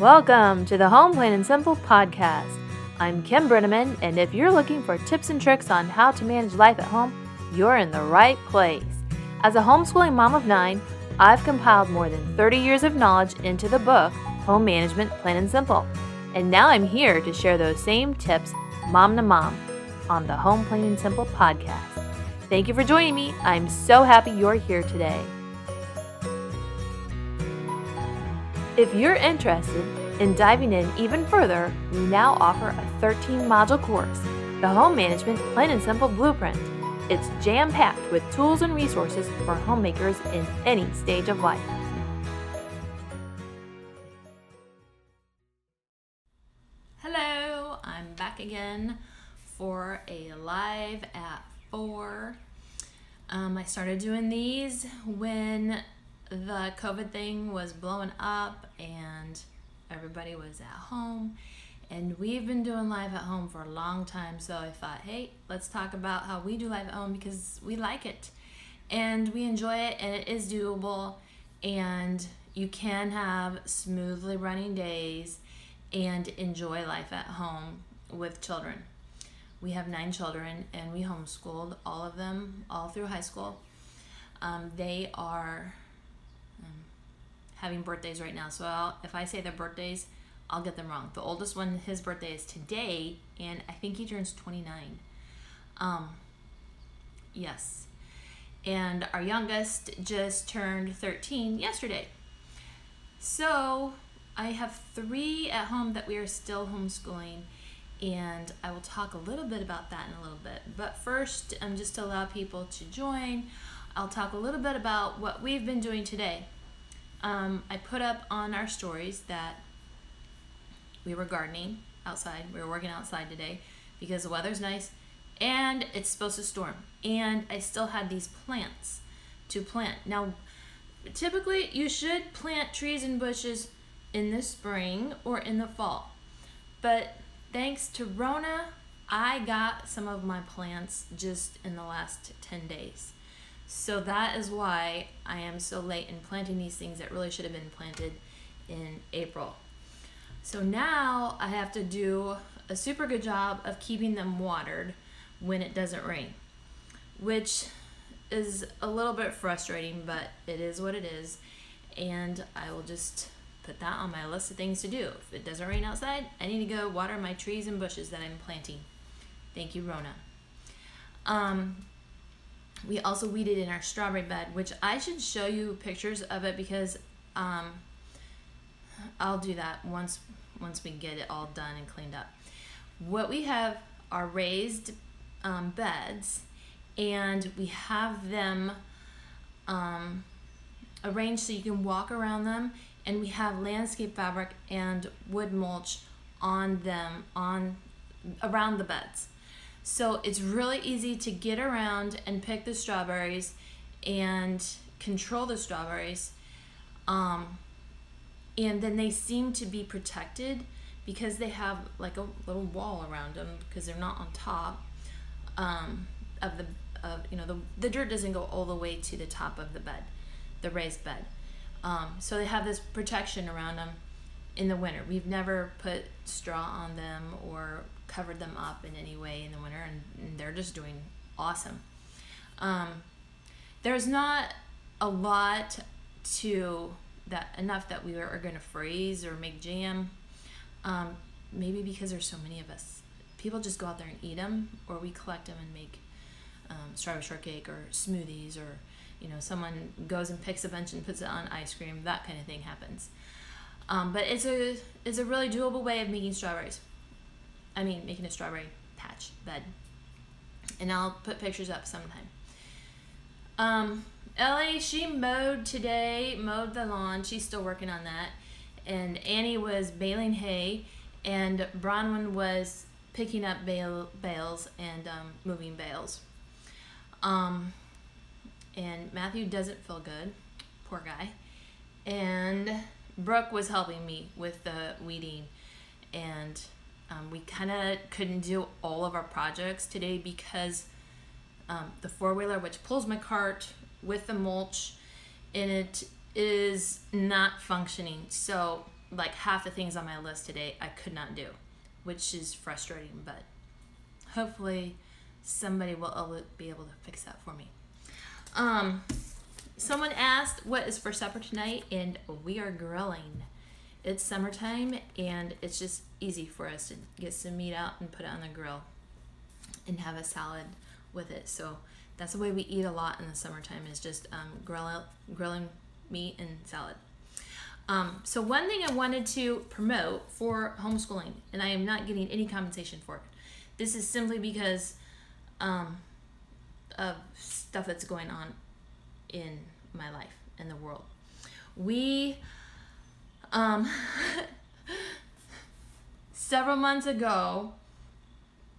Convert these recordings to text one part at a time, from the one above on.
Welcome to the Home Plain and Simple podcast. I'm Kim Brenneman, and if you're looking for tips and tricks on how to manage life at home, you're in the right place. As a homeschooling mom of nine, I've compiled more than 30 years of knowledge into the book Home Management Plain and Simple. And now I'm here to share those same tips, mom to mom, on the Home Plain and Simple podcast. Thank you for joining me. I'm so happy you're here today. If you're interested in diving in even further, we now offer a 13 module course, the Home Management Plain and Simple Blueprint. It's jam packed with tools and resources for homemakers in any stage of life. Hello, I'm back again for a live at 4. Um, I started doing these when the COVID thing was blowing up and everybody was at home. And we've been doing live at home for a long time, so I thought, hey, let's talk about how we do live at home because we like it and we enjoy it and it is doable. And you can have smoothly running days and enjoy life at home with children. We have nine children and we homeschooled all of them all through high school. Um, they are having birthdays right now. So I'll, if I say their birthdays, I'll get them wrong. The oldest one, his birthday is today, and I think he turns 29. Um, yes. And our youngest just turned 13 yesterday. So I have three at home that we are still homeschooling, and I will talk a little bit about that in a little bit. But first, um, just to allow people to join, I'll talk a little bit about what we've been doing today um, I put up on our stories that we were gardening outside. We were working outside today because the weather's nice and it's supposed to storm. And I still had these plants to plant. Now, typically, you should plant trees and bushes in the spring or in the fall. But thanks to Rona, I got some of my plants just in the last 10 days. So that is why I am so late in planting these things that really should have been planted in April. So now I have to do a super good job of keeping them watered when it doesn't rain, which is a little bit frustrating, but it is what it is. And I will just put that on my list of things to do. If it doesn't rain outside, I need to go water my trees and bushes that I'm planting. Thank you, Rona. Um, we also weeded in our strawberry bed, which I should show you pictures of it because um, I'll do that once once we get it all done and cleaned up. What we have are raised um, beds, and we have them um, arranged so you can walk around them. And we have landscape fabric and wood mulch on them on around the beds. So it's really easy to get around and pick the strawberries and control the strawberries. Um, and then they seem to be protected because they have like a little wall around them because they're not on top um, of the of you know the the dirt doesn't go all the way to the top of the bed, the raised bed. Um, so they have this protection around them in the winter. We've never put straw on them or covered them up in any way in the winter, and, and they're just doing awesome. Um, there's not a lot to that enough that we are going to freeze or make jam. Um, maybe because there's so many of us, people just go out there and eat them, or we collect them and make um, strawberry shortcake or smoothies, or you know, someone goes and picks a bunch and puts it on ice cream. That kind of thing happens. Um, but it's a it's a really doable way of making strawberries. I mean, making a strawberry patch bed. And I'll put pictures up sometime. Um, Ellie, she mowed today, mowed the lawn. She's still working on that. And Annie was baling hay, and Bronwyn was picking up bale, bales and um, moving bales. Um, and Matthew doesn't feel good, poor guy. And Brooke was helping me with the weeding, and um, we kind of couldn't do all of our projects today because um, the four wheeler, which pulls my cart with the mulch in it, is not functioning. So like half the things on my list today I could not do, which is frustrating, but hopefully somebody will be able to fix that for me. Um, someone asked what is for supper tonight, and we are grilling. It's summertime, and it's just easy for us to get some meat out and put it on the grill and have a salad with it. So that's the way we eat a lot in the summertime is just um, grill, grilling meat and salad. Um, so one thing I wanted to promote for homeschooling, and I am not getting any compensation for it. This is simply because um, of stuff that's going on in my life and the world. We, um, several months ago,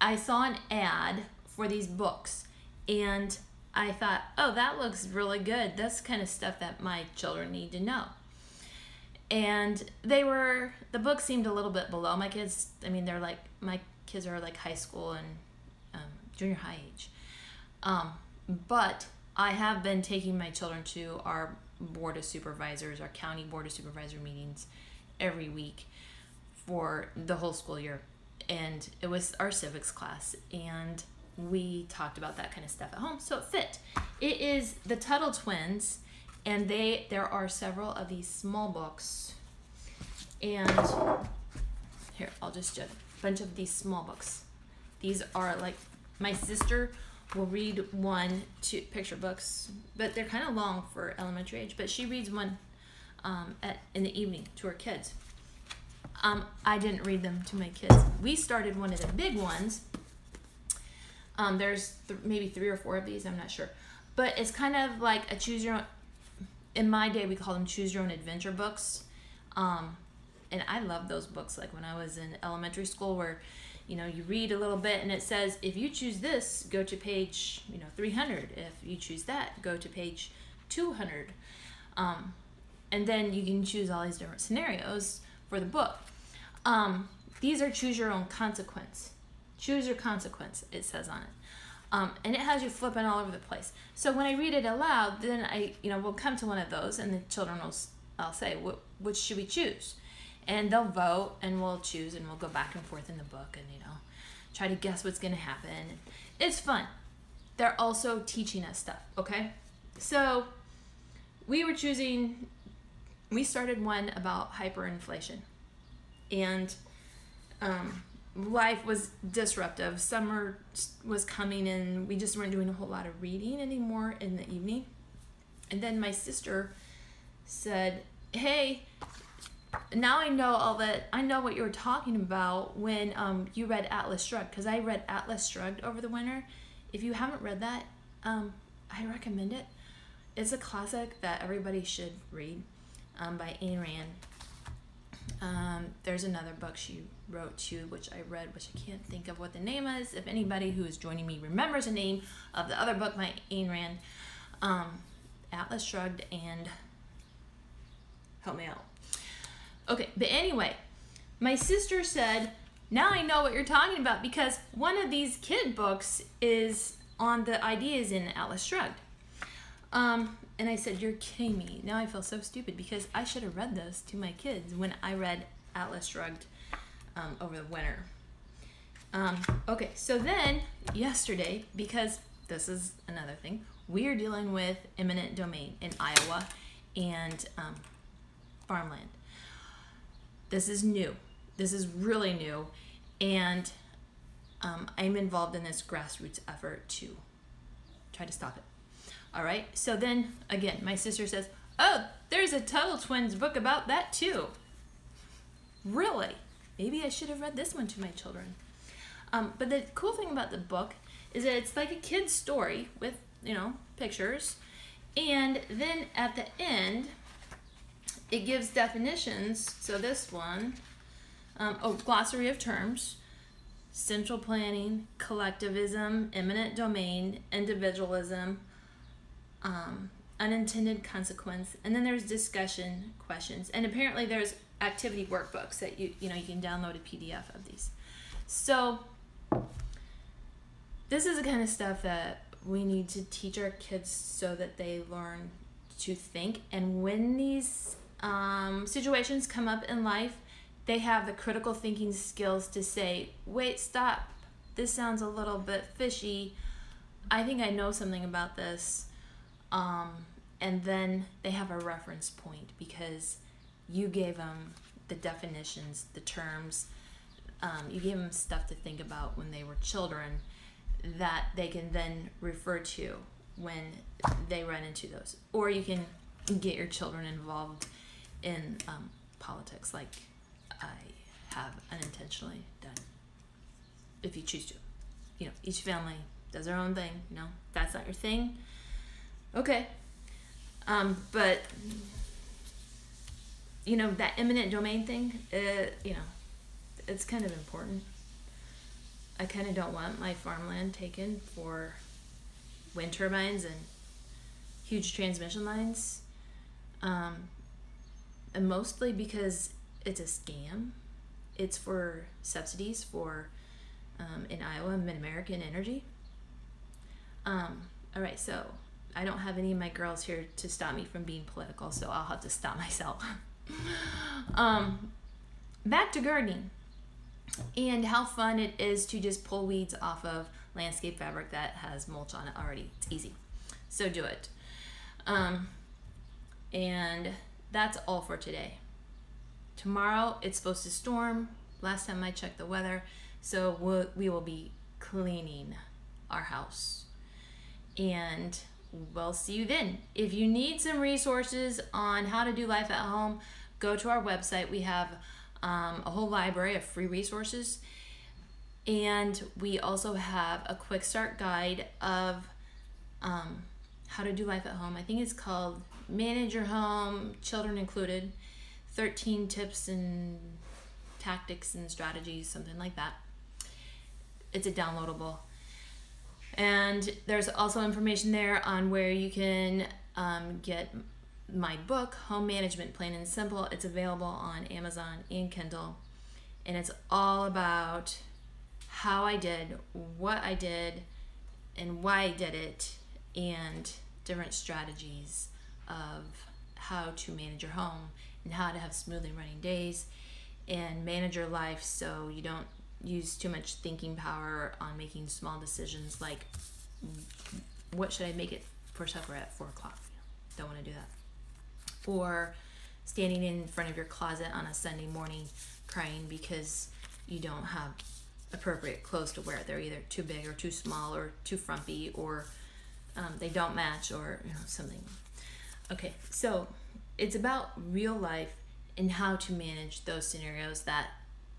I saw an ad for these books, and I thought, oh, that looks really good. That's kind of stuff that my children need to know. And they were, the book seemed a little bit below my kids. I mean, they're like, my kids are like high school and um, junior high age. Um, but I have been taking my children to our board of supervisors, our county board of supervisor meetings every week for the whole school year. And it was our civics class, and we talked about that kind of stuff at home, so it fit. It is the Tuttle twins, and they there are several of these small books. And here, I'll just a bunch of these small books. These are like my sister will read one two picture books, but they're kind of long for elementary age. But she reads one um, at in the evening to her kids. Um, I didn't read them to my kids. We started one of the big ones. Um, there's th- maybe three or four of these. I'm not sure, but it's kind of like a choose your own. In my day, we call them choose your own adventure books. Um, and I love those books. Like when I was in elementary school, where you know you read a little bit and it says if you choose this go to page you know 300 if you choose that go to page 200 um, and then you can choose all these different scenarios for the book. Um, these are choose your own consequence. Choose your consequence it says on it. Um, and it has you flipping all over the place. So when i read it aloud then i you know we'll come to one of those and the children will i'll say which should we choose and they'll vote and we'll choose and we'll go back and forth in the book and you know try to guess what's going to happen. It's fun. They're also teaching us stuff okay? So we were choosing we started one about hyperinflation. And um, life was disruptive. Summer was coming and we just weren't doing a whole lot of reading anymore in the evening. And then my sister said hey now I know all that. I know what you were talking about when um, you read Atlas Shrugged because I read Atlas Shrugged over the winter. If you haven't read that, um, I recommend it. It's a classic that everybody should read um, by Ayn Rand. Um, there's another book she wrote too, which I read, which I can't think of what the name is. If anybody who is joining me remembers the name of the other book by Ayn Rand, um, Atlas Shrugged and help me out. Okay, but anyway, my sister said, now I know what you're talking about because one of these kid books is on the ideas in Atlas Shrugged. Um, and I said, You're kidding me. Now I feel so stupid because I should have read those to my kids when I read Atlas Shrugged um, over the winter. Um, okay, so then yesterday, because this is another thing, we are dealing with eminent domain in Iowa and um, farmland. This is new. This is really new. And um, I'm involved in this grassroots effort to try to stop it. All right. So then again, my sister says, Oh, there's a Tuttle Twins book about that too. Really? Maybe I should have read this one to my children. Um, but the cool thing about the book is that it's like a kid's story with, you know, pictures. And then at the end, it gives definitions. So this one, um, oh, glossary of terms, central planning, collectivism, eminent domain, individualism, um, unintended consequence, and then there's discussion questions. And apparently there's activity workbooks that you you know you can download a PDF of these. So this is the kind of stuff that we need to teach our kids so that they learn to think and when these um, situations come up in life, they have the critical thinking skills to say, wait, stop. This sounds a little bit fishy. I think I know something about this. Um, and then they have a reference point because you gave them the definitions, the terms, um, you gave them stuff to think about when they were children that they can then refer to when they run into those. Or you can get your children involved in um, politics, like I have unintentionally done, if you choose to. You know, each family does their own thing. You know, that's not your thing. Okay. Um, but you know that eminent domain thing. Uh, you know, it's kind of important. I kind of don't want my farmland taken for wind turbines and huge transmission lines. Um, and mostly because it's a scam. It's for subsidies for um, in Iowa Mid American Energy. Um, all right, so I don't have any of my girls here to stop me from being political, so I'll have to stop myself. um, back to gardening and how fun it is to just pull weeds off of landscape fabric that has mulch on it already. It's easy. So do it. Um, and that's all for today. Tomorrow it's supposed to storm. Last time I checked the weather. So we'll, we will be cleaning our house. And we'll see you then. If you need some resources on how to do life at home, go to our website. We have um, a whole library of free resources. And we also have a quick start guide of um, how to do life at home. I think it's called Manage Your Home, Children Included 13 Tips and Tactics and Strategies, something like that. It's a downloadable. And there's also information there on where you can um, get my book, Home Management Plain and Simple. It's available on Amazon and Kindle. And it's all about how I did, what I did, and why I did it, and different strategies of how to manage your home and how to have smoothly running days and manage your life so you don't use too much thinking power on making small decisions like what should I make it for supper at four o'clock? Don't want to do that or standing in front of your closet on a Sunday morning crying because you don't have appropriate clothes to wear. They're either too big or too small or too frumpy or um, they don't match or you know something. Okay, so it's about real life and how to manage those scenarios that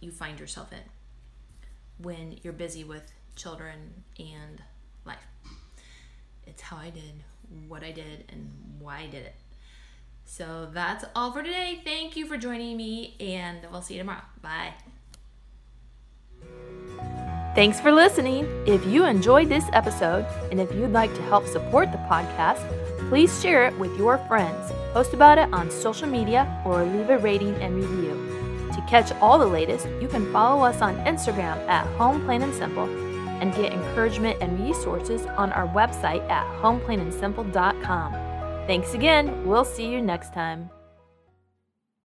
you find yourself in when you're busy with children and life. It's how I did what I did and why I did it. So that's all for today. Thank you for joining me, and we'll see you tomorrow. Bye. Thanks for listening. If you enjoyed this episode, and if you'd like to help support the podcast, please share it with your friends, post about it on social media, or leave a rating and review. To catch all the latest, you can follow us on Instagram at Home Plain and Simple and get encouragement and resources on our website at homeplainandsimple.com. Thanks again. We'll see you next time.